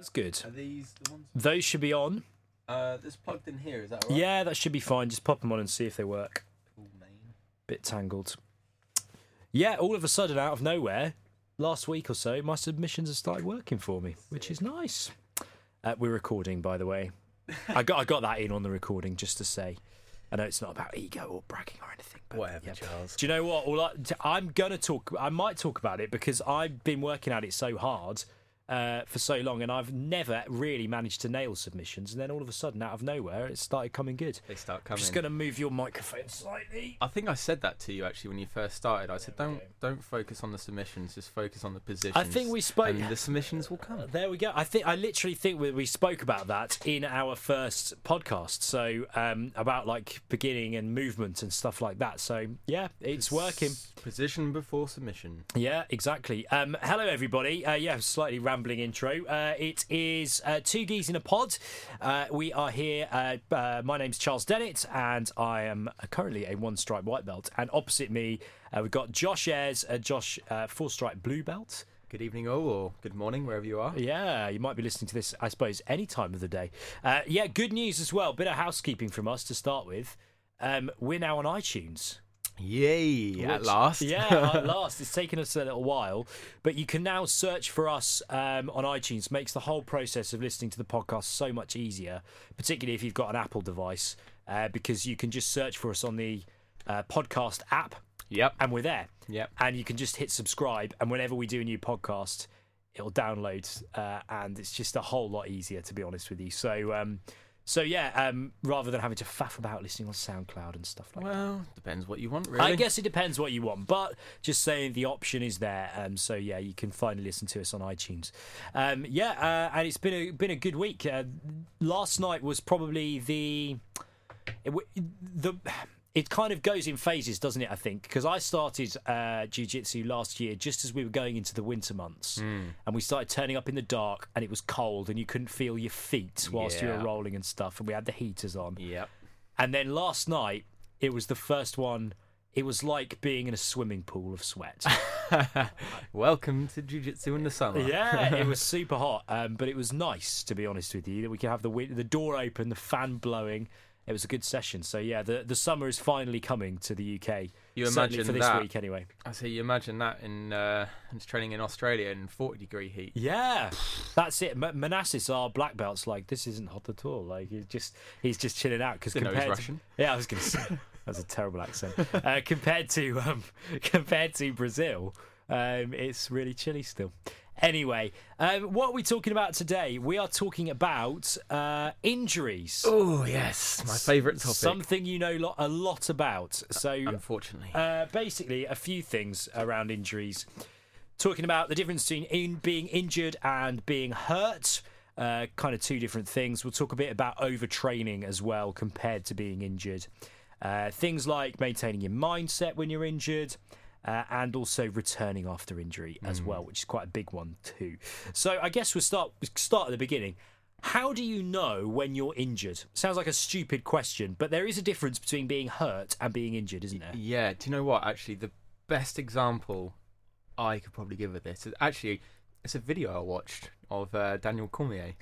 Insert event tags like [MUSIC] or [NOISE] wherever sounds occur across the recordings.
It's good. Are these the ones? Those should be on. Uh, this plugged in here. Is that right? Yeah, that should be fine. Just pop them on and see if they work. Cool. Bit tangled. Yeah, all of a sudden, out of nowhere, last week or so, my submissions have started working for me, which is nice. Uh, we're recording, by the way. [LAUGHS] I got I got that in on the recording just to say. I know it's not about ego or bragging or anything. But Whatever, yeah. Charles. Do you know what? All I, I'm gonna talk. I might talk about it because I've been working at it so hard uh, for so long, and I've never really managed to nail submissions. And then all of a sudden, out of nowhere, it started coming good. They start coming. I'm just gonna move your microphone slightly. I think I said that to you actually when you first started. I said, don't go. don't focus on the submissions, just focus on the positions. I think we spoke. and the submissions will come. There we go. I think I literally think we, we spoke about that in our first podcast. So um, about like beginning and movement and stuff like that. So yeah, it's working. Position before submission. Yeah, exactly. Um, hello, everybody. Uh, yeah, slightly rambling intro. Uh, it is uh, two geese in a pod. Uh, we are here. Uh, uh, my name's Charles Dennett, and I am currently a one stripe white belt. And opposite me, uh, we've got Josh Ayres, uh, Josh uh, four stripe blue belt. Good evening, all, or good morning, wherever you are. Yeah, you might be listening to this, I suppose, any time of the day. Uh, yeah, good news as well. Bit of housekeeping from us to start with. Um, we're now on iTunes. Yay! At last. Yeah, [LAUGHS] at last. It's taken us a little while, but you can now search for us um, on iTunes. Makes the whole process of listening to the podcast so much easier, particularly if you've got an Apple device, uh, because you can just search for us on the uh, podcast app, Yep. and we're there. Yep. And you can just hit subscribe, and whenever we do a new podcast, it'll download, uh, and it's just a whole lot easier, to be honest with you. So. Um, so yeah, um, rather than having to faff about listening on SoundCloud and stuff like that. Well, depends what you want, really. I guess it depends what you want, but just saying the option is there. Um, so yeah, you can finally listen to us on iTunes. Um, yeah, uh, and it's been a been a good week. Uh, last night was probably the it, the. It kind of goes in phases, doesn't it? I think because I started uh, jiu-jitsu last year just as we were going into the winter months, and we started turning up in the dark, and it was cold, and you couldn't feel your feet whilst you were rolling and stuff, and we had the heaters on. Yep. And then last night, it was the first one. It was like being in a swimming pool of sweat. [LAUGHS] Welcome to Jiu Jitsu in the summer. yeah, it was [LAUGHS] super hot, um, but it was nice to be honest with you that we could have the the door open, the fan blowing. It was a good session. So yeah, the the summer is finally coming to the UK. You imagine for this that. week anyway. I see. you imagine that in uh, it's training in Australia in 40 degree heat. Yeah, that's it. M- Manassas, our black belts, like this isn't hot at all. Like he's just he's just chilling out because Didn't know compared to- Russian. [LAUGHS] yeah, I was going to say [LAUGHS] that's a terrible accent. Uh, compared to um, [LAUGHS] compared to Brazil, um, it's really chilly still. Anyway, um, what are we talking about today? We are talking about uh, injuries. Oh yes, my favourite topic. Something you know lo- a lot about. So Unfortunately. uh, basically, a few things around injuries. Talking about the difference between in being injured and being hurt. Uh, kind of two different things. We'll talk a bit about overtraining as well compared to being injured. Uh, things like maintaining your mindset when you're injured. Uh, and also returning after injury as well, which is quite a big one too. So I guess we'll start start at the beginning. How do you know when you're injured? Sounds like a stupid question, but there is a difference between being hurt and being injured, isn't there? Yeah, do you know what? Actually, the best example I could probably give of this is actually it's a video I watched of uh, Daniel Cormier,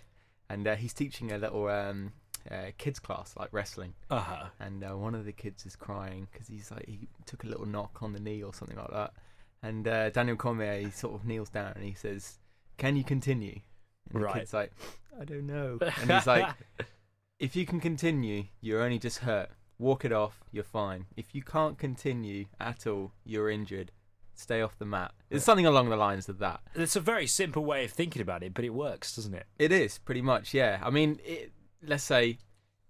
and uh, he's teaching a little um, uh, kids class like wrestling, Uh huh. and uh, one of the kids is crying because he's like he took a little knock on the knee or something like that, and uh, Daniel Cormier he sort of kneels down and he says, "Can you continue?" And Right. the kid's like, "I don't know," [LAUGHS] and he's like, if you can continue, you're only just hurt. Walk it off, you're fine. If you can't continue at all, you're injured. Stay off the mat. It's something along the lines of that. it's a very simple way of thinking about it, but it works, doesn't it? It is pretty much, yeah. I mean, it, let's say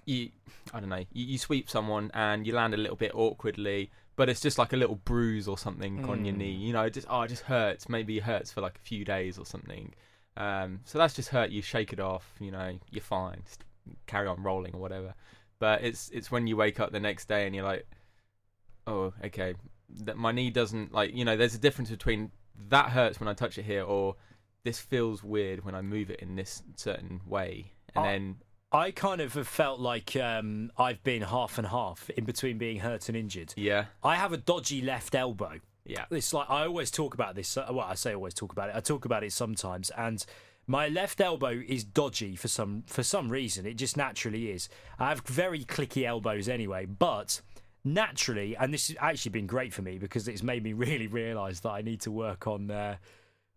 you, I don't know, you, you sweep someone and you land a little bit awkwardly, but it's just like a little bruise or something on your Mm. knee. You know, it just oh, it just hurts. Maybe it hurts for like a few days or something. Um, so that's just hurt. You shake it off. You know, you're fine. Just carry on rolling or whatever. But it's it's when you wake up the next day and you're like, oh, okay, that my knee doesn't like. You know, there's a difference between that hurts when I touch it here, or this feels weird when I move it in this certain way, and Oh. then I kind of have felt like um, I've been half and half in between being hurt and injured. yeah, I have a dodgy left elbow. yeah, It's like I always talk about this. uh, Well, I say always talk about it. I talk about it sometimes, and My left elbow is dodgy for some for some reason. It just naturally is. I have very clicky elbows anyway, but naturally, and this has actually been great for me because it's made me [LAUGHS] really realise that I need to work on uh,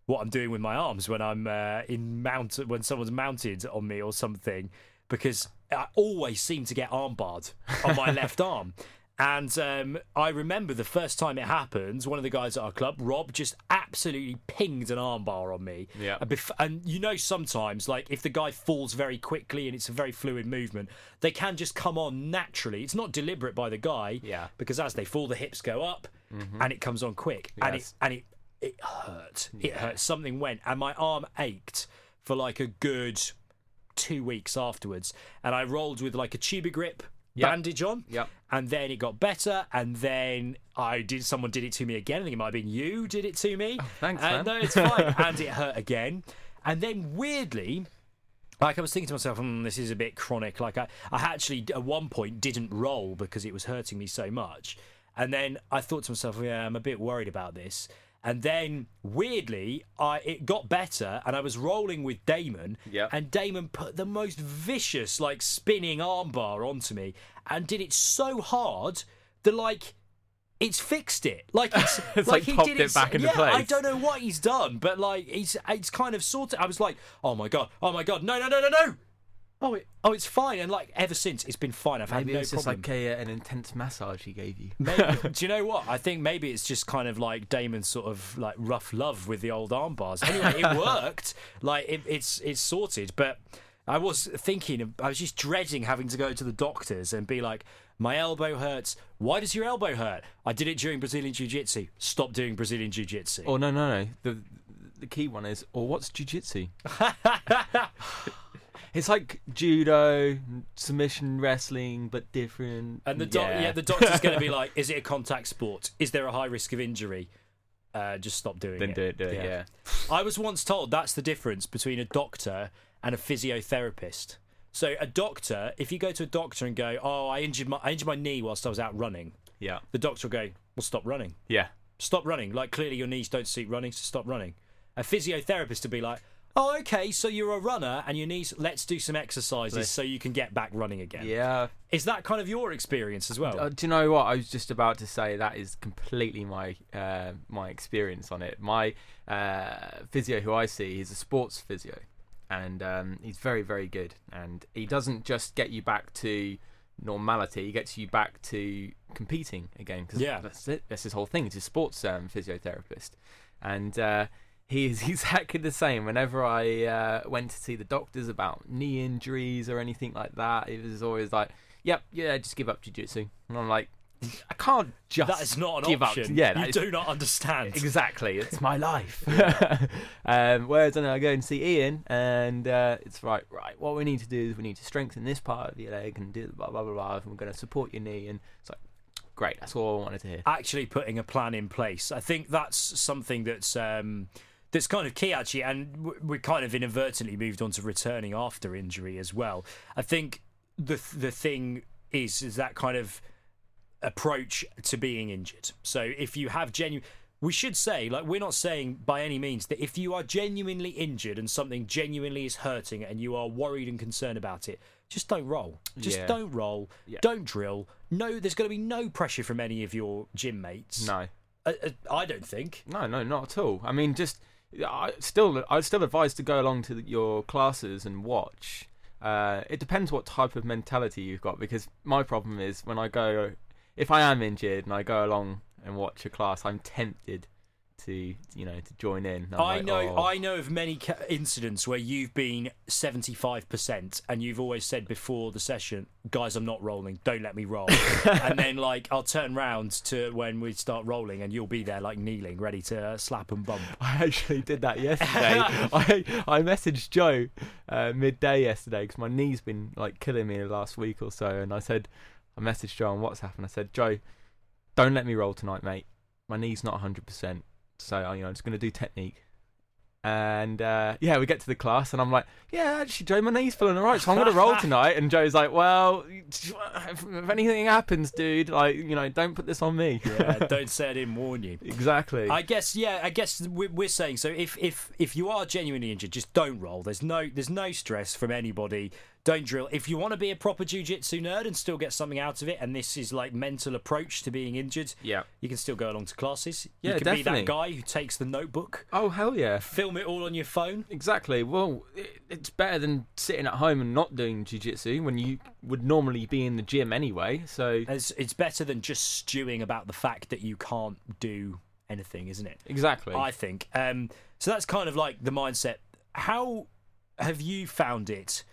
what I'm doing with my arms when I'm uh, in mount when someone's mounted on me or something because I always seem to get armbarred on my [LAUGHS] left arm. And um, I remember the first time it happened, one of the guys at our club, Rob, just absolutely pinged an armbar on me. Yeah. And, bef- and you know, sometimes, like if the guy falls very quickly and it's a very fluid movement, they can just come on naturally. It's not deliberate by the guy. Yeah. Because as they fall, the hips go up and it comes on quick. And it Yes. and it it hurt. It hurt. Something went, and my arm ached for like a good two weeks afterwards. And I rolled with like a Tubigrip Yep. bandage on. Yep. And then it got better, and then I did. Someone did it to me again. I think it might have been you did it to me. thanks, and, man. No, it's fine. [LAUGHS] and it hurt again. And then weirdly, like I was thinking to myself, hmm, this is a bit chronic. Like I, I actually at one point didn't roll because it was hurting me so much. And then I thought to myself, yeah, I'm a bit worried about this. And then weirdly, I it got better, and I was rolling with Damon. And Damon put the most vicious, like spinning armbar onto me, and did it so hard that like it's fixed it. Like it's, [LAUGHS] It's like, like he popped did it back into yeah, I don't know what he's done, but like he's it's kind of sorted. I was like, oh my god, oh my god, no, no, no, no, no. Oh, it, oh, it's fine. And like ever since, it's been fine. I've Maybe had no it's just problem. like a, an intense massage he gave you. [LAUGHS] Maybe, do you know what? I think maybe it's just kind of like Damon's sort of like rough love with the old arm bars. Anyway, it [LAUGHS] worked. Like it, it's it's sorted. But I was thinking, I was just dreading having to go to the doctors and be like, my elbow hurts. Why does your elbow hurt? I did it during Brazilian Jiu Jitsu. Stop doing Brazilian Jiu Jitsu. Oh, no, no, no. The the key one is, or what's jujitsu? [LAUGHS] it's like judo, submission wrestling, but different. And the doc- yeah. the doctor's going to be [LAUGHS] like, "Is it a contact sport? Is there a high risk of injury? Uh, just stop doing then it." Then do it, do it. Yeah. Yeah. I was once told that's the difference between a doctor and a physiotherapist. So a doctor, if you go to a doctor and go, "Oh, I injured my I injured my knee whilst I was out running," Yeah. the doctor will go, "Well, stop running. Yeah. Stop running. Like clearly your knees don't suit running, so stop running." A physiotherapist would be like. Oh, okay. So you're a runner, and you need. Let's do some exercises so you can get back running again. Yeah. Is that kind of your experience as well? Uh, do you know what? I was just about to say that is completely my uh, my experience on it. My uh, physio, who I see, he's a sports physio, and um, he's very very good. And he doesn't just get you back to normality; he gets you back to competing again. Cause Yeah. that's it. That's his whole thing. He's a sports um, physiotherapist, and. He is [LAUGHS] exactly the same. Whenever I uh, went to see the doctors about knee injuries or anything like that, it was always like, "Yep, yeah, just give up jiu-jitsu." And I'm like, I can't just that is not an give option. up. Yeah, you is- do not understand. exactly. It's my life. [LAUGHS] [LAUGHS] um, whereas then I go and see Ian, and uh, it's right, right. What we need to do is we need to strengthen this part of your leg and do blah blah blah blah. And we're going to support your knee, and it's like, great. That's all I wanted to hear. actually putting a plan in place. I think that's something that's um, that's kind of key actually, and we kind of inadvertently moved on to returning after injury as well. I think the the thing is is that kind of approach to being injured. So if you have genuine we should say, like, we're not saying by any means that if you are genuinely injured and something genuinely is hurting and you are worried and concerned about it, just don't roll. Just Yeah. don't roll. Yeah. Don't drill. No, there's going to be no pressure from any of your gym mates. No, Uh, uh, I don't think. no, no, not at all. I mean, just I still, I'd still advise to go along to your classes and watch. Uh, it depends what type of mentality you've got because my problem is when I go, if I am injured and I go along and watch a class, I'm tempted to, you know, to join in. I'm I like, know. "Oh." I know of many incidents where you've been seventy-five percent, and you've always said before the session, "Guys, I'm not rolling. Don't let me roll." [LAUGHS] and then, like, I'll turn round to when we start rolling, and you'll be there, like, kneeling, ready to slap and bump. [LAUGHS] I actually did that yesterday. [LAUGHS] I I messaged Joe uh, midday yesterday because my knee's been like killing me the last week or so, and I said, I messaged Joe on WhatsApp and I said, Joe, don't let me roll tonight, mate. My knee's not 100, percent so uh, you know I'm just going to do technique. And uh, yeah, we get to the class, and I'm like, "Yeah, actually, Joe, my knee's feeling alright, so I'm gonna roll [LAUGHS] tonight." And Joe's like, "Well, if anything happens, dude, like, you know, don't put this on me." Yeah, [LAUGHS] don't say I didn't warn you. exactly. I guess yeah. I guess we're, we're saying so. If if if you are genuinely injured, just don't roll. There's no there's no stress from anybody. Don't drill. If you want to be a proper jujitsu nerd and still get something out of it, and this is like mental approach to being injured, yeah. you can still go along to classes. Yeah, you can be definitely. that guy who takes the notebook, Oh hell yeah. film it all on your phone. Exactly. Well, it, it's better than sitting at home and not doing jiu-jitsu when you would normally be in the gym anyway. So It's, it's better than just stewing about the fact that you can't do anything, isn't it? exactly. I think. Um, so that's kind of like the mindset. How have you found it?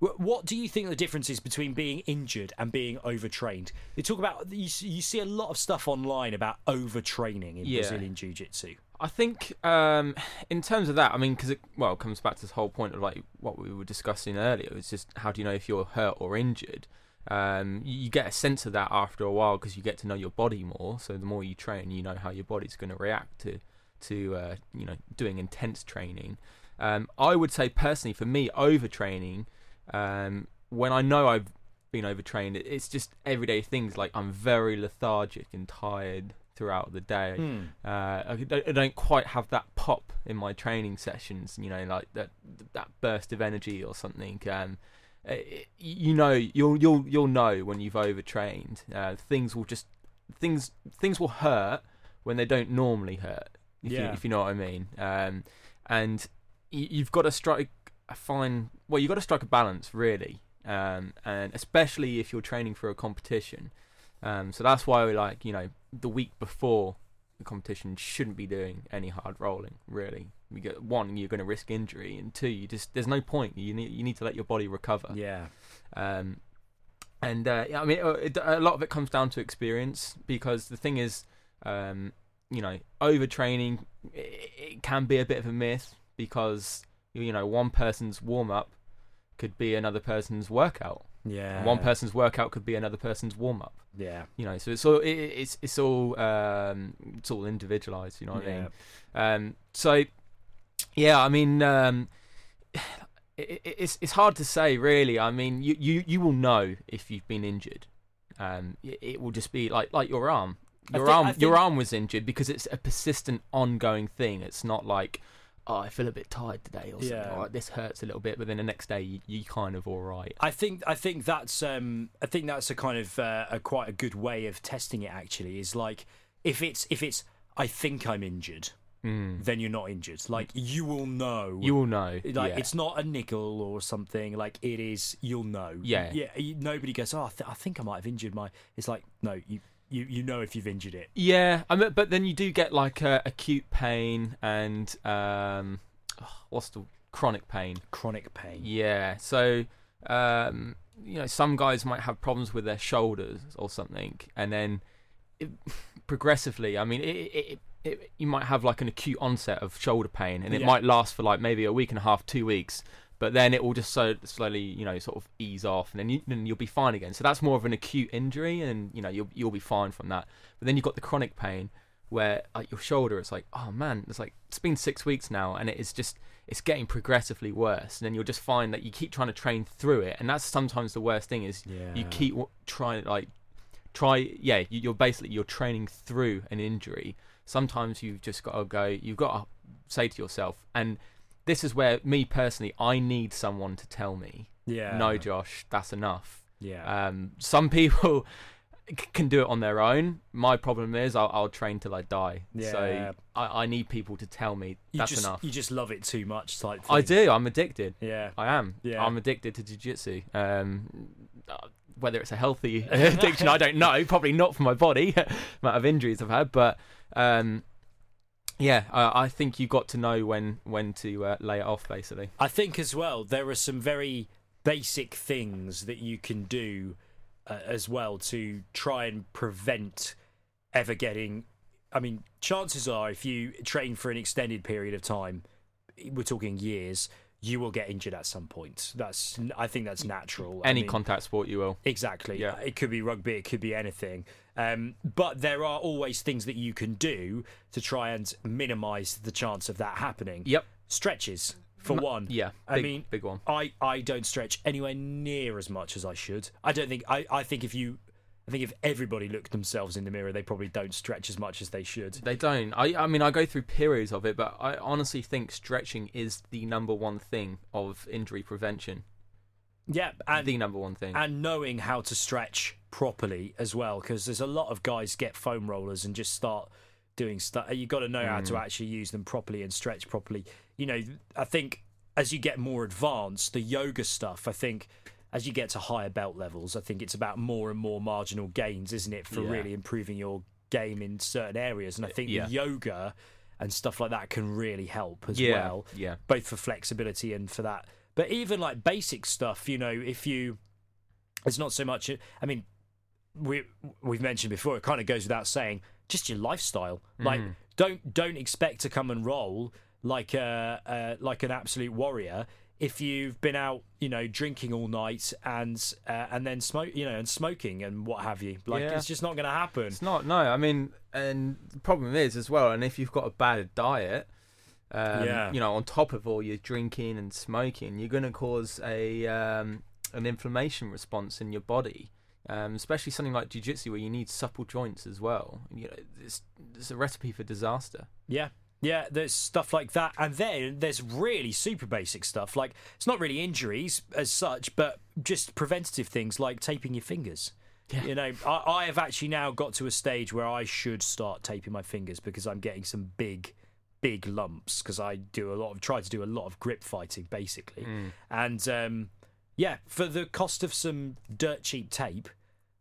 Wh- What do you think the difference is between being injured and being overtrained? They talk about you, you see a lot of stuff online about overtraining in Yeah. Brazilian jiu-jitsu. I think um, in terms of that, I mean, because it well it comes back to this whole point of like what we were discussing earlier. It's just how do you know if you're hurt or injured? Um, you, you get a sense of that after a while because you get to know your body more. So the more you train, you know how your body's going to react to to uh, you know doing intense training. Um, I would say personally, for me, overtraining. Um, when I know I've been overtrained, it's just everyday things like I'm very lethargic and tired throughout the day. Hmm. Uh, I, don't, I don't quite have that pop in my training sessions. You know, like that that burst of energy or something. Um, it, you know, you'll you'll you'll know when you've overtrained. Uh, things will just things things will hurt when they don't normally hurt. If you, Yeah. if you know what I mean. Um, and you've got to strike a find Well, you've got to strike a balance, really. Um, and especially if you're training for a competition. Um, so that's why we like, you know, the week before the competition shouldn't be doing any hard rolling. Really, you get one, you're going to risk injury, and two, you just there's no point. You need you need to let your body recover. Yeah. Um, and uh, yeah, I mean, uh, it, a lot of it comes down to experience because the thing is, um, you know, overtraining it, it can be a bit of a myth because you know one person's warm up could be another person's workout. Yeah. and One person's workout could be another person's warm up. Yeah. You know, so it's all it, it's it's all um, it's all individualized. You know what I mean? Yeah. Um, so, yeah, I mean, um, [SIGHS] it, it, it's it's hard to say, really. I mean, you, you, you will know if you've been injured. Um, it, it will just be like like your arm. Your thi- arm, I your arm was injured because it's a persistent, ongoing thing. It's not like, oh, I feel a bit tired today, or something. Yeah. Like, this hurts a little bit, but then the next day you, you kind of all right. I think I think that's um I think that's a kind of uh, a quite a good way of testing it. Actually, is like if it's if it's I think I'm injured, Mm. then you're not injured. Like you will know. You will know. like yeah. it's not a nickel or something. Like it is. You'll know. Yeah. Yeah. Nobody goes. Oh, I, th- I think I might have injured my. It's like no. You you you know if you've injured it. Yeah, I mean, but then you do get like uh, acute pain and um, what's the chronic pain? Chronic pain. Yeah, so um, you know, some guys might have problems with their shoulders or something, and then it, [LAUGHS] progressively, I mean, it, it, it, you might have like an acute onset of shoulder pain, and it Yeah. might last for like maybe a week and a half, two weeks. But then it will just so slowly, you know, sort of ease off, and then, you, then you'll be fine again. So that's more of an acute injury, and you know you'll you'll be fine from that. But then you've got the chronic pain, where like your shoulder, it's like, oh man, it's like it's been six weeks now, and it is just it's getting progressively worse. And then you'll just find that you keep trying to train through it, and that's sometimes the worst thing is Yeah. you keep trying like try yeah you- you're basically you're training through an injury sometimes you've just got to go you've got to say to yourself and this is where me personally i need someone to tell me Yeah. no josh that's enough Yeah. um some [LAUGHS] people c- can do it on their own my problem is i'll, I'll train till i die Yeah. so I, I need people to tell me you that's just enough you just love it too much. Type. i do i'm addicted Yeah. I am. Yeah. I'm addicted to jiu-jitsu. Um, whether it's a healthy [LAUGHS] addiction, I don't know. Probably not for my body, [LAUGHS] amount of injuries I've had. But um, yeah, I, I think you got to know when when to uh, lay it off, basically. I think as well there are some very basic things that you can do uh, as well to try and prevent ever getting. I mean, chances are if you train for an extended period of time, we're talking years, you will get injured at some point. That's I think that's natural. I Any mean, contact sport, you will. Exactly. Yeah. It could be rugby, it could be anything. Um, but there are always things that you can do to try and minimise the chance of that happening. Yep. stretches for one. Yeah, I mean, big one. I, I don't stretch anywhere near as much as I should. I don't think I, I think if you I think if everybody looked themselves in the mirror, they probably don't stretch as much as they should. They don't. I I mean, I go through periods of it, but I honestly think stretching is the number one thing of injury prevention. Yeah, and the number one thing. and knowing how to stretch properly as well, because there's a lot of guys get foam rollers and just start doing stuff. You got to know how Mm. to actually use them properly and stretch properly. You know, I think as you get more advanced, the yoga stuff, I think. As you get to higher belt levels, I think it's about more and more marginal gains, isn't it, for Yeah. really improving your game in certain areas? And I think Yeah. yoga and stuff like that can really help as yeah, well yeah, both for flexibility and for that. But even like basic stuff, you know, if you, it's not so much. I mean, we we've mentioned before. It kind of goes without saying. Just your lifestyle. Like, Mm. don't don't expect to come and roll like a uh, like an absolute warrior if you've been out, you know, drinking all night and uh, and then smoke, you know, and smoking and what have you. Like, Yeah. it's just not going to happen. It's not. No, I mean, and the problem is as well. And if you've got a bad diet, um, Yeah. you know, on top of all your drinking and smoking, you're going to cause a um, an inflammation response in your body. Um, especially something like jiu-jitsu where you need supple joints as well. You know, it's, it's a recipe for disaster. Yeah. Yeah, there's stuff like that. And then there's really super basic stuff. Like, it's not really injuries as such, but just preventative things like taping your fingers. Yeah. You know, I, I have actually now got to a stage where I should start taping my fingers because I'm getting some big, big lumps because I do a lot of, try to do a lot of grip fighting basically. Mm. And um, yeah, for the cost of some dirt cheap tape,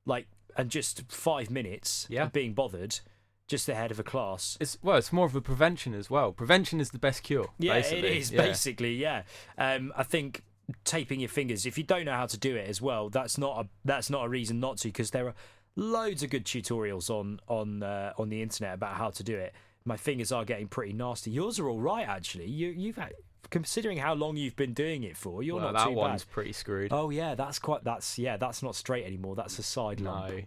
like, and just five minutes Yeah. of being bothered, just ahead of a class. It's well, it's more of a prevention as well. Prevention is the best cure. Yeah, basically. it is Yeah. basically. Yeah, um, I think taping your fingers. If you don't know how to do it as well, that's not a that's not a reason not to because there are loads of good tutorials on on uh, on the internet about how to do it. My fingers are getting pretty nasty. Yours are all right actually. You you've had considering how long you've been doing it for. You're Well, not that too one's bad. pretty screwed. Oh yeah, that's quite. That's yeah, that's not straight anymore. That's a side lump. no, uh,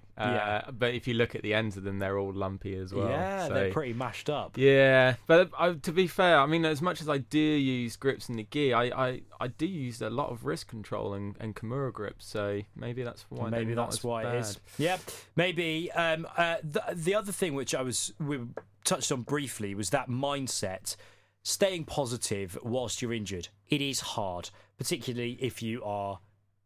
Yeah. but if you look at the ends of them, they're all lumpy as well. yeah, so- they're pretty mashed up. Yeah, but uh, to be fair, I mean, as much as I do use grips in the gear, I, I, I do use a lot of wrist control and, and Kimura grips, so maybe that's why. maybe that's why bad. it is. Yeah, maybe. Um, uh, the, the other thing which I was we touched on briefly was that mindset, staying positive whilst you're injured. It is hard, particularly if you are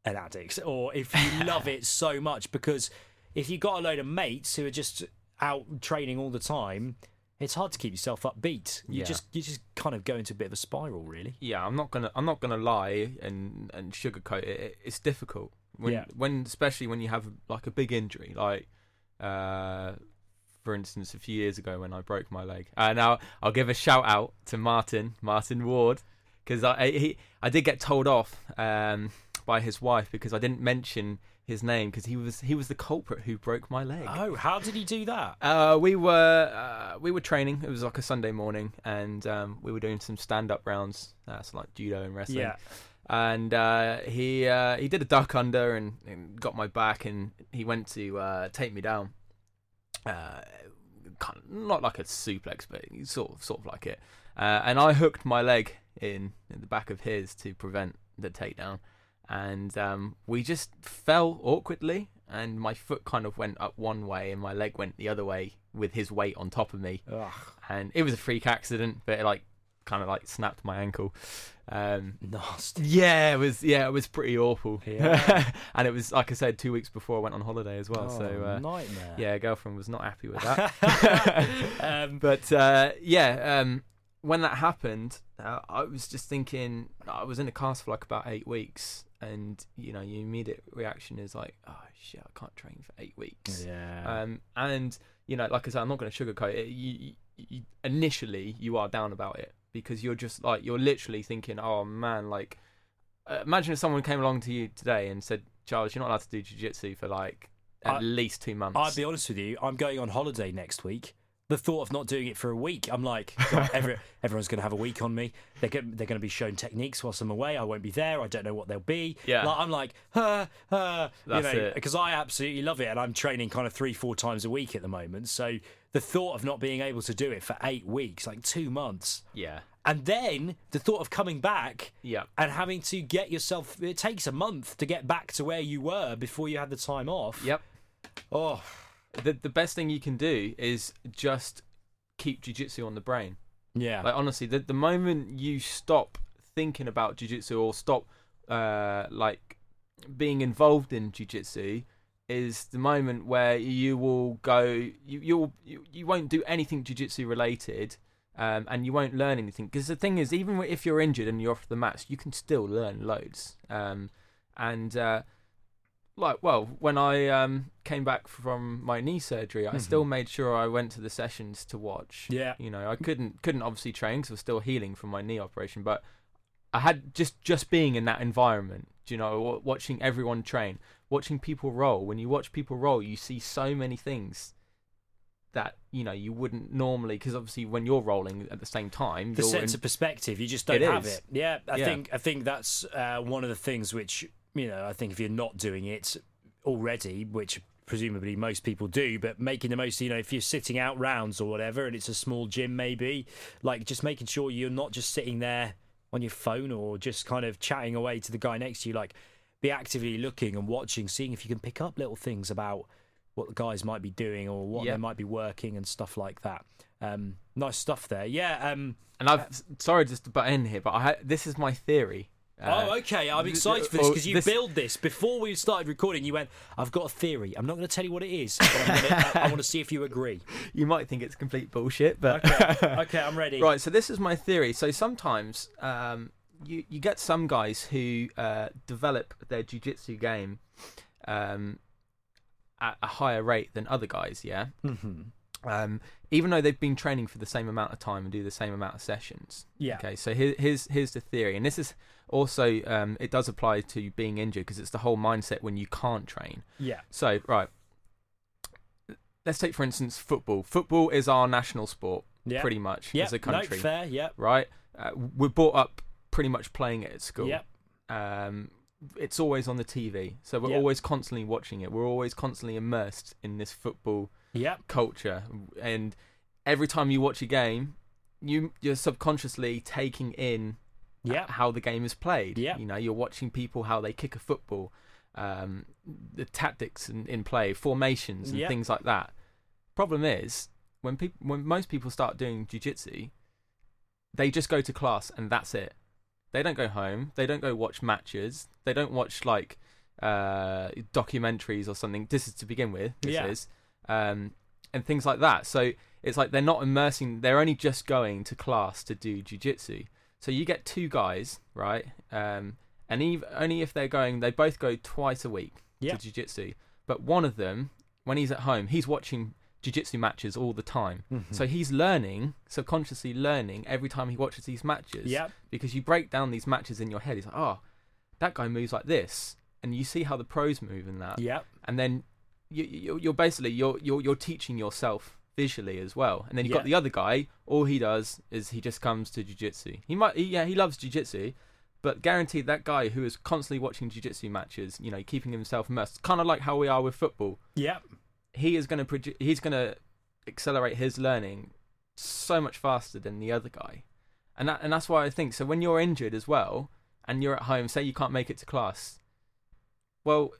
an addict or if you [LAUGHS] love it so much. Because if you've got a load of mates who are just out training all the time, it's hard to keep yourself upbeat. You Yeah. just you just kind of go into a bit of a spiral, really. Yeah, I'm not gonna I'm not gonna lie and and sugarcoat it. it it's difficult when Yeah. when especially when you have like a big injury, like uh, for instance, a few years ago when I broke my leg. Uh, now I'll give a shout out to Martin Martin Ward because I I- he I did get told off um, by his wife because I didn't mention his name because he was he was the culprit who broke my leg. Oh, how did he do that? Uh, we were uh, we were training. It was like a Sunday morning, and um, we were doing some stand up rounds. That's like judo and wrestling. Yeah. And uh, he uh, he did a duck under and, and got my back, and he went to uh, take me down. Uh, kind of, not like a suplex, but sort of sort of like it. Uh, and I hooked my leg in, in the back of his to prevent the takedown. And um, we just fell awkwardly, and my foot kind of went up one way, and my leg went the other way with his weight on top of me. Ugh, And it was a freak accident, but it like kind of like snapped my ankle. Um, nasty. yeah, it was. Yeah, it was pretty awful. Yeah. [LAUGHS] and it was like I said, two weeks before I went on holiday as well. Oh, so uh, nightmare. yeah, girlfriend was not happy with that. [LAUGHS] [LAUGHS] um, but uh, yeah, um, when that happened, uh, I was just thinking. I was in a cast for like about eight weeks, and you know, your immediate reaction is like, "Oh shit, I can't train for eight weeks." yeah. Um, and you know, like I said, I'm not going to sugarcoat it. You, you, you, initially, you are down about it because you're just like you're literally thinking, "Oh man!" Like, uh, imagine if someone came along to you today and said, "Charles, you're not allowed to do jiu-jitsu for like at I- least two months." I'll be honest with you. I'm going on holiday next week. The thought of not doing it for a week, I'm like, [LAUGHS] every, everyone's going to have a week on me. They're going, they're going to be shown techniques whilst I'm away. I won't be there. I don't know what they'll be. Yeah. Like, I'm like, huh, huh, you know, because I absolutely love it, and I'm training kind of three, four times a week at the moment. So the thought of not being able to do it for eight weeks, like two months, yeah, and then the thought of coming back Yeah. and having to get yourself. It takes a month to get back to where you were before you had the time off. Yep. Oh, The the best thing you can do is just keep jujitsu on the brain. yeah. Like honestly, the the moment you stop thinking about jujitsu or stop uh like being involved in jujitsu is the moment where you will go you you'll you, you won't do anything jujitsu related um, and you won't learn anything because the thing is even if you're injured and you're off the mats you can still learn loads um, and uh, like well when I um, came back from my knee surgery I still made sure I went to the sessions to watch Yeah. you know I couldn't couldn't obviously train because I was still healing from my knee operation but I had just just being in that environment you know watching everyone train watching people roll when you watch people roll you see so many things that you know you wouldn't normally because obviously when you're rolling at the same time the sense in- of perspective you just don't It have is. it yeah i Yeah. think i think that's uh, one of the things which you know i think if you're not doing it already which presumably most people do but making the most you know if you're sitting out rounds or whatever and it's a small gym maybe like just making sure you're not just sitting there on your phone or just kind of chatting away to the guy next to you like be actively looking and watching seeing if you can pick up little things about what the guys might be doing or what they might be working and stuff like that. Um nice stuff there. Yeah um and I've sorry just to butt in here but I this is my theory Uh, oh, okay. I'm excited for this because you this- build this before we started recording. You went, "I've got a theory. I'm not going to tell you what it is. But I'm gonna, [LAUGHS] I, I want to see if you agree." you might think it's complete bullshit but [LAUGHS] Okay, I'm ready. Right, so this is my theory. So sometimes um, you you get some guys who uh, develop their jiu-jitsu game um, at a higher rate than other guys. Yeah, hmm um, even though they've been training for the same amount of time and do the same amount of sessions. Yeah. Okay, so here, here's here's the theory, and this is also um, it does apply to being injured because it's the whole mindset when you can't train. Yeah. So right, let's take for instance football. Football is our national sport, Yeah. pretty much as a country No, fair. Yeah. right? Uh, we're brought up pretty much playing it at school. Yeah. Um, it's always on the TV, so we're always constantly watching it. We're always constantly immersed in this football Yeah. culture, and every time you watch a game, you you're subconsciously taking in Yeah. how the game is played. Yeah. You know, you're watching people how they kick a football, um, the tactics in, in play, formations, and Yeah. things like that. Problem is, when people, when most people start doing jujitsu, they just go to class and that's it. They don't go home. They don't go watch matches. They don't watch like uh, documentaries or something. This is to begin with. This Yeah. is, um, and things like that. So it's like they're not immersing. They're only just going to class to do jujitsu. So you get two guys, right? Um, and ev only if they're going, they both go twice a week Yeah. to jiu-jitsu. But one of them, when he's at home, he's watching jiu-jitsu matches all the time. Mhm. So he's learning, subconsciously learning every time he watches these matches. Yeah. Because you break down these matches in your head. He's like, oh, that guy moves like this, and you see how the pros move in that Yeah. and then you, you, you're basically you're, you're you're teaching yourself visually as well. And then you've Yeah. got the other guy. All he does is he just comes to jiu-jitsu. He might, he, yeah, he loves jiu-jitsu, but guaranteed that guy who is constantly watching jiu-jitsu matches, you know, keeping himself immersed, kind of like how we are with football. Yeah. He is going to produ- he's going to accelerate his learning so much faster than the other guy, and that and that's why I think so. When you're injured as well, and you're at home, say you can't make it to class, well,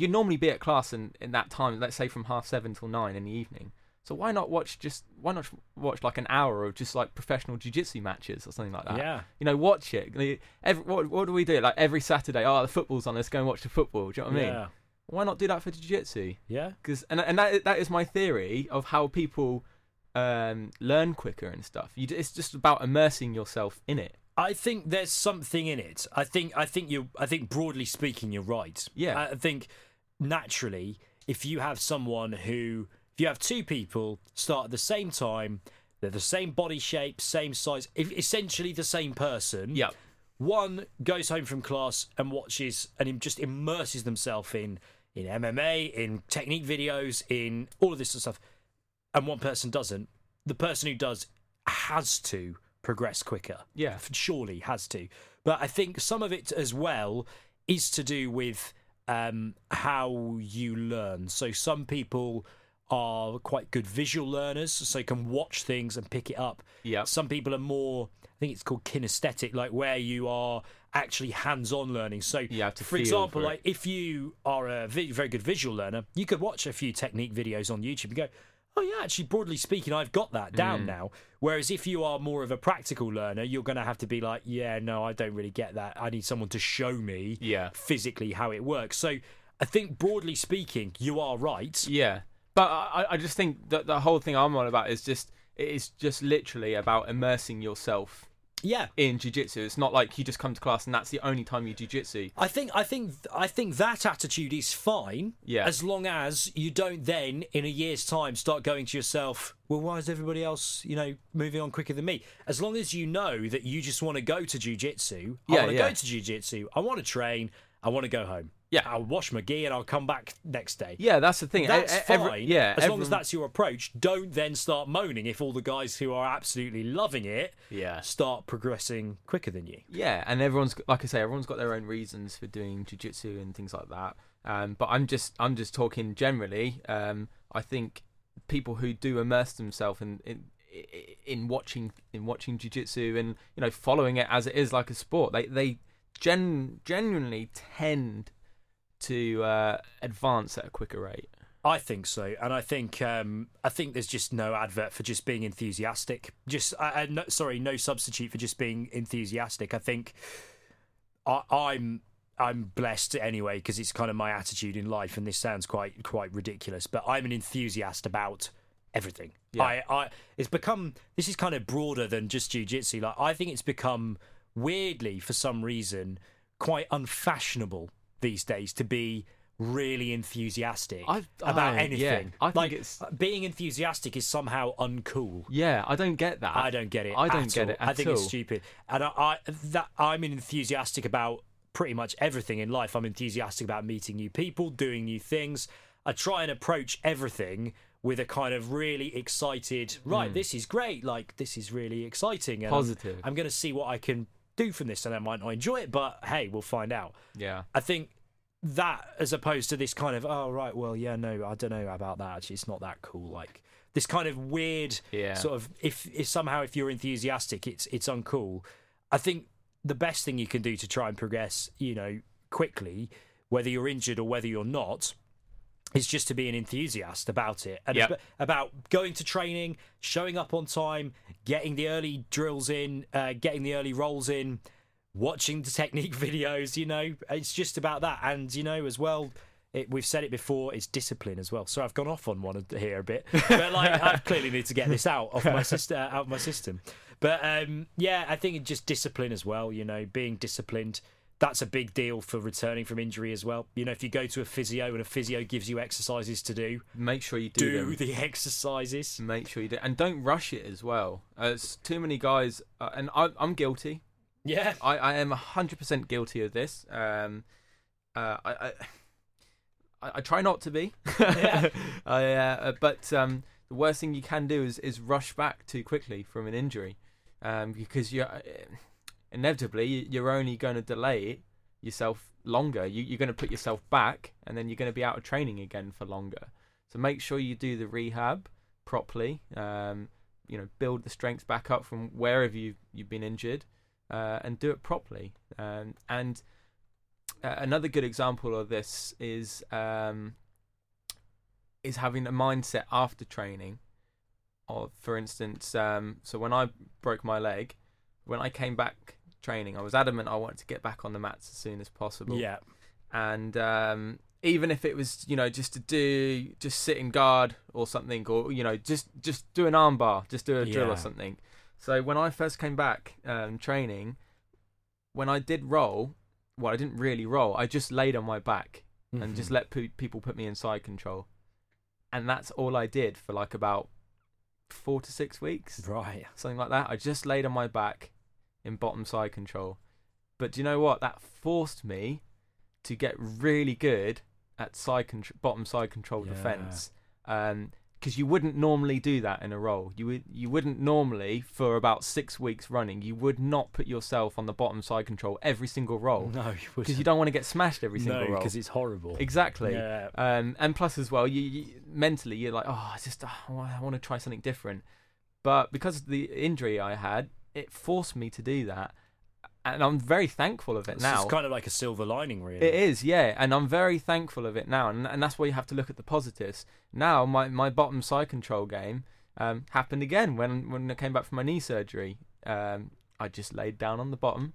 you'd normally be at class in, in that time, let's say from half seven till nine in the evening. So why not watch just why not watch like an hour of just like professional jiu-jitsu matches or something like that? Yeah. You know, watch it. Every, what, what do we do? Like every Saturday, oh, the football's on. Let's go and watch the football. Do you know what I mean? Yeah. Why not do that for jiu-jitsu? Yeah. Because and and that that is my theory of how people um, learn quicker and stuff. You, it's just about immersing yourself in it. I think there's something in it. I think I think you I think broadly speaking you're right. Yeah. I think naturally if you have someone who if you have two people start at the same time, they're the same body shape, same size, if- essentially the same person. Yeah. One goes home from class and watches and just immerses themselves in in MMA, in technique videos, in all of this sort of stuff, and one person doesn't. The person who does has to progress quicker Yeah. surely has to. But I think some of it as well is to do with um, how you learn. So some people are quite good visual learners, so can watch things and pick it up. Yeah. Some people are more I think it's called kinesthetic, like where you are actually hands-on learning. So, to for example, for like if you are a very good visual learner, you could watch a few technique videos on YouTube and go, "Oh yeah, actually, broadly speaking, I've got that Mm. down now." Whereas if you are more of a practical learner, you're going to have to be like, "Yeah, no, I don't really get that. I need someone to show me Yeah. physically how it works." So, I think broadly speaking, you are right. Yeah, but I, I just think that the whole thing I'm on about is just it is just literally about immersing yourself Yeah, in jiu-jitsu. It's not like you just come to class and that's the only time you jiu-jitsu. I think I think I think that attitude is fine. Yeah. As long as you don't then in a year's time start going to yourself, well, why is everybody else, you know, moving on quicker than me? As long as you know that you just want to go to jujitsu, I Yeah, want to yeah. go to jujitsu, I want to train, I want to go home. Yeah. I'll wash my gi and I'll come back next day. Yeah, that's the thing. That's e- fine. every- yeah, as long as that's your approach, don't then start moaning if all the guys who are absolutely loving it Yeah. start progressing quicker than you. Yeah, and everyone's like I say, everyone's got their own reasons for doing jiu-jitsu and things like that. Um, but I'm just I'm just talking generally. Um, I think people who do immerse themselves in, in in watching in watching jiu-jitsu and you know following it as it is like a sport, they they gen genuinely tend to uh, advance at a quicker rate. I think so, and I think um, I think there's just no advert for just being enthusiastic. Just uh, uh, no, sorry, no substitute for just being enthusiastic. I think I, I'm I'm blessed anyway because it's kind of my attitude in life, and this sounds quite quite ridiculous, but I'm an enthusiast about everything. Yeah. I, I it's become this is kind of broader than just jujitsu. Like I think it's become weirdly for some reason quite unfashionable these days to be really enthusiastic I- about I- anything. yeah, I think like it's- being enthusiastic is somehow uncool. Yeah, I don't get that. I don't get it. I don't at get all. it I think it's stupid, and I, I that I'm enthusiastic about pretty much everything in life. I'm enthusiastic about meeting new people, doing new things. I try and approach everything with a kind of really excited. Right, hmm. this is great. Like this is really exciting. And I'm-. Positive. I'm, going to see what I can do from this, and I might not enjoy it, but hey, we'll find out. Yeah. I think that as opposed to this kind of oh right well yeah no I don't know about that actually it's not that cool like this kind of weird Yeah. sort of if if somehow if you're enthusiastic it's it's uncool I think the best thing you can do to try and progress you know quickly whether you're injured or whether you're not is just to be an enthusiast about it and Yep. about going to training showing up on time getting the early drills in uh, getting the early rolls in watching the technique [LAUGHS] videos you know? It's just about that. And you know as well it, we've said it before it's discipline as well. So i've gone off on one here a bit but like i [LAUGHS] clearly need to get this out of my system out of my system. But um yeah i think it's just discipline as well you know being disciplined that's a big deal for returning from injury as well you know if you go to a physio and a physio gives you exercises to do Make sure you do, do [LAUGHS] the exercises Make sure you do, and don't rush it as well. As too many guys, uh, and I, I'm guilty. yeah I, I am hundred percent guilty of this. Um, uh, I, I, I, try not to be. Yeah. [LAUGHS] I, uh, but um, the worst thing you can do is is rush back too quickly from an injury, um, because you're inevitably you're only going to delay yourself longer. You, you're going to put yourself back, and then you're going to be out of training again for longer. So make sure you do the rehab properly. Um, you know, build the strength back up from wherever you you've been injured, uh, and do it properly. Um, and uh, another good example of this is um, is having a mindset after training. Of, for instance, um, so when I broke my leg, when I came back training, I was adamant I wanted to get back on the mats as soon as possible. Yeah. And um, even if it was you know just to do just sit in guard or something or you know just just do an arm bar just do a drill or something. So when i first came back um, training when i did roll well i didn't really roll. I just laid on my back and just Mhm. let pe- people put me in side control. And that's all i did for like about four to six weeks. Right. Something like that. I just laid on my back in bottom side control. But do you know what? That forced me to get really good at side bottom side control Yeah. defense. Um, because you wouldn't normally do that in a roll. You would you wouldn't normally for about six weeks running. You would not put yourself on the bottom side control every single roll no you because you don't want to get smashed every single no roll. because it's horrible Exactly. yeah Um, and plus as well, you, you mentally you're like, oh, I just oh, I want to try something different. But because of the injury I had, it forced me to do that, and I'm very thankful of it It's now. just kind of like a silver lining, really. It is, yeah, and I'm very thankful of it now, and, and that's why you have to look at the positives. Now, my, my bottom side control game um, happened again when when I came back from my knee surgery. Um, I just laid down on the bottom,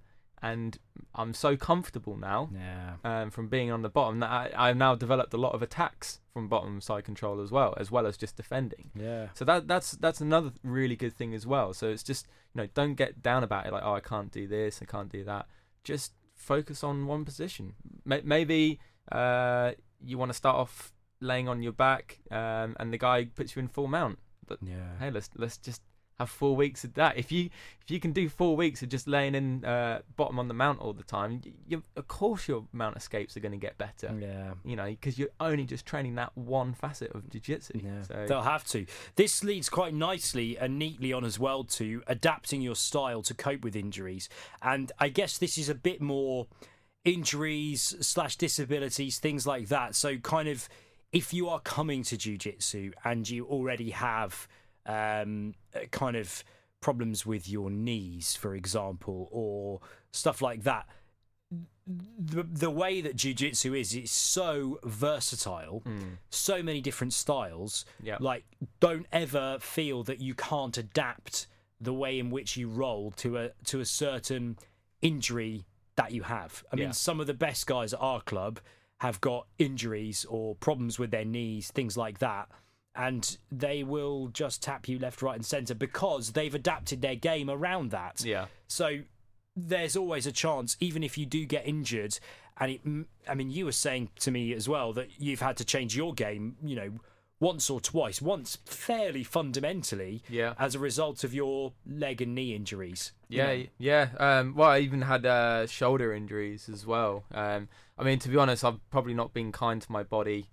and I'm so comfortable now Yeah. um, from being on the bottom that I, I've now developed a lot of attacks from bottom side control as well, as well as just defending. Yeah. So that that's that's another really good thing as well. So it's just you know don't get down about it like oh I can't do this I can't do that. Just focus on one position. May- Maybe uh, you want to start off laying on your back, um, and the guy puts you in full mount. Yeah. Hey, let's let's just have four weeks of that. If you if you can do four weeks of just laying in uh, bottom on the mount all the time, you, of course your mount escapes are going to get better. Yeah. You know, because you're only just training that one facet of jiu-jitsu. Yeah, So they'll have to. This leads quite nicely and neatly on as well to adapting your style to cope with injuries. And I guess this is a bit more injuries slash disabilities, things like that. So, kind of, if you are coming to jujitsu and you already have um, uh, kind of problems with your knees, for example, or stuff like that. The, the way that jiu-jitsu is it's so versatile Mm, so many different styles yeah, like don't ever feel that you can't adapt the way in which you roll to a to a certain injury that you have i Yeah. mean some of the best guys at our club have got injuries or problems with their knees things like that and they will just tap you left right and center because they've adapted their game around that yeah, so there's always a chance, even if you do get injured. And it, I mean, you were saying to me as well that you've had to change your game, you know, once or twice, once fairly fundamentally yeah. as a result of your leg and knee injuries. you Yeah, know. yeah. Um, well, I even had uh, shoulder injuries as well. Um, I mean, to be honest, I've probably not been kind to my body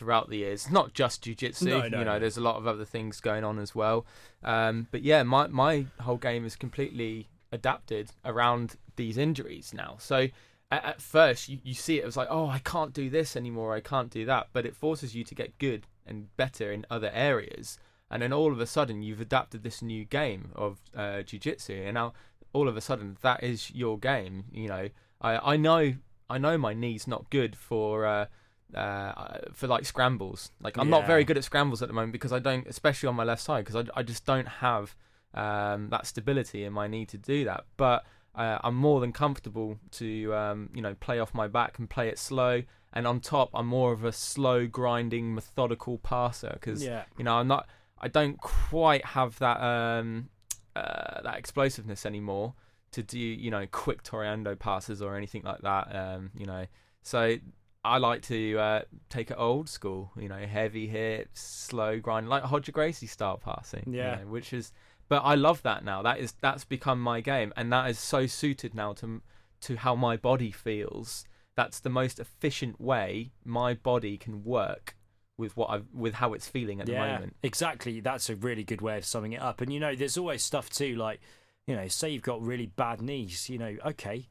throughout the years. Not just jujitsu. No, no, you know, no. there's a lot of other things going on as well. Um, but yeah, my my whole game is completely adapted around these injuries now. So. At, at first, you, you see it as like, oh, I can't do this anymore, I can't do that, but it forces you to get good and better in other areas, and then all of a sudden you've adapted this new game of uh, jiu-jitsu, and now all of a sudden that is your game. You know, I I know I know my knee's not good for uh, uh, for like scrambles. Like I'm not Yeah. very good at scrambles at the moment because I don't, especially on my left side, because I I just don't have um, that stability in my knee to do that. But uh, I'm more than comfortable to um, you know play off my back and play it slow. And on top, I'm more of a slow, grinding, methodical passer because Yeah. you know, I'm not. I don't quite have that um, uh, that explosiveness anymore to do you know quick Toreando passes or anything like that. Um, you know, so I like to uh, take it old school. You know, heavy hips, slow grind, like Roger Gracie style passing. you Yeah. know, which is. But I love that now. That is that's become my game, and that is so suited now to to how my body feels. That's the most efficient way my body can work with what I with how it's feeling at the moment. exactly. That's a really good way of summing it up. And you know, there's always stuff too, like you know, say you've got really bad knees. You know, okay,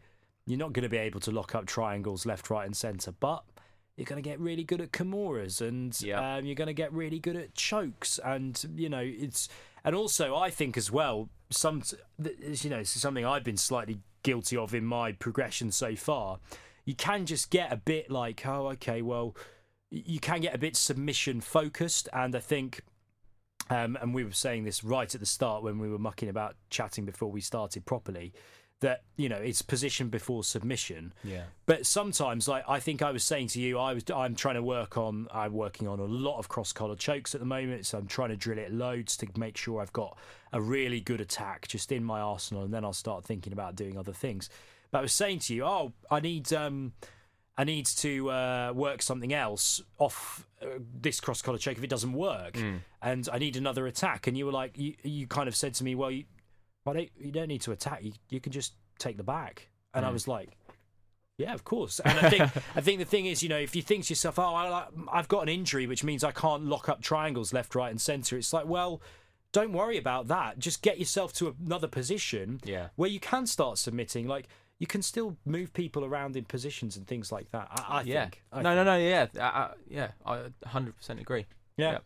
you're not going to be able to lock up triangles left, right, and centre, but you're going to get really good at kimuras, and Yeah. um, you're going to get really good at chokes, and you know, it's and also I think as well, some you know, this is something I've been slightly guilty of in my progression so far. You can just get a bit like, oh, okay, well, you can get a bit submission focused, and I think, um, and we were saying this right at the start when we were mucking about chatting before we started properly, that you know it's position before submission. Yeah. But sometimes, like I think I was saying to you, I was I'm trying to work on I'm working on a lot of cross collar chokes at the moment, so I'm trying to drill it loads to make sure I've got a really good attack just in my arsenal, and then I'll start thinking about doing other things. But I was saying to you, oh, I need um, I need to uh, work something else off uh, this cross collar choke if it doesn't work, and I need another attack. And you were like, you you kind of said to me, well, you, why don't you don't need to attack? You you can just take the back. And I was like, yeah, of course. And I think [LAUGHS] I think the thing is, you know, if you think to yourself, oh, I, I've got an injury, which means I can't lock up triangles left, right, and centre. It's like, well, don't worry about that. Just get yourself to another position Yeah. where you can start submitting. Like you can still move people around in positions and things like that. I, I yeah. think. I no, no, no. Yeah. Uh, yeah. I 100% agree. Yeah. Yep.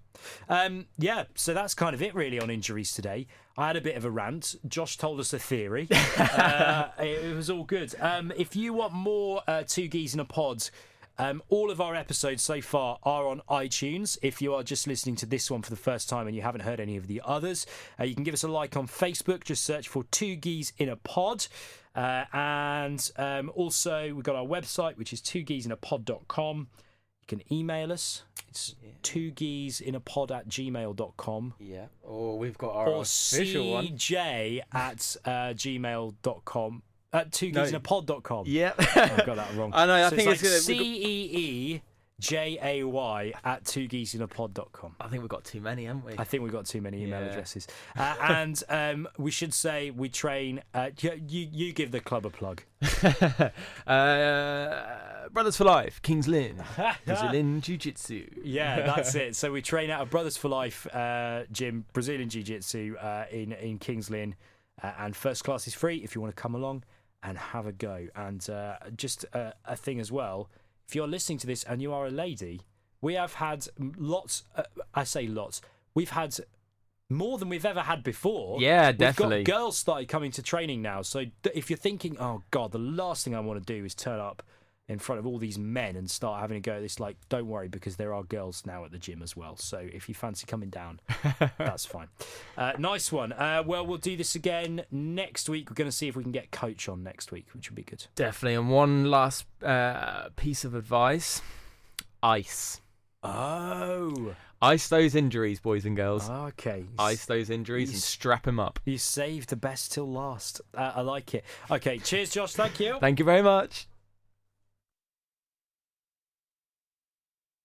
Um, yeah, so that's kind of it really on injuries today. I had a bit of a rant. Josh told us a theory. [LAUGHS] uh, it, it was all good. Um, if you want more uh, Two Geese in a Pod, um, all of our episodes so far are on iTunes. If you are just listening to this one for the first time and you haven't heard any of the others, uh, you can give us a like on Facebook. Just search for Two Geese in a Pod. Uh, and um, also, we've got our website, which is twogeeseinapod.com. in a twogeeseinapod.com. You can email us. It's two geese in a pod at gmail.com Yeah. Or we've got our or official one. cj at uh, gmail.com. At two geese in a pod.com. Yep. I got that wrong. [LAUGHS] I know, I So think it's it's C E E J A Y at two geese in a pod.com. I think we've got too many, haven't we? I think we've got too many email Yeah. addresses. Uh, and um, we should say we train. Uh, you, you, give the club a plug. [LAUGHS] uh, Brothers for Life, Kings Lynn, [LAUGHS] Brazilian Jiu Jitsu. Yeah, that's [LAUGHS] it. So we train out of Brothers for Life uh, gym, Brazilian Jiu Jitsu uh, in in Kings Lynn, uh, and first class is free if you want to come along and have a go. And uh, just uh, a thing as well, if you're listening to this and you are a lady, we have had lots. Uh, I say lots. We've had more than we've ever had before. Yeah, We've definitely. got girls started coming to training now. So if you're thinking, oh god, the last thing I want to do is turn up in front of all these men and start having a go at this, like, don't worry because there are girls now at the gym as well. So if you fancy coming down, [LAUGHS] that's fine. Uh, nice one. Uh, well, we'll do this again next week. We're going to see if we can get coach on next week, which would be good. Definitely. And one last uh, piece of advice ice. Oh, Ice those injuries, boys and girls. okay. Ice those injuries and strap them up. You saved the best till last. Uh, I like it. Okay, cheers, Josh. Thank you. Thank you very much.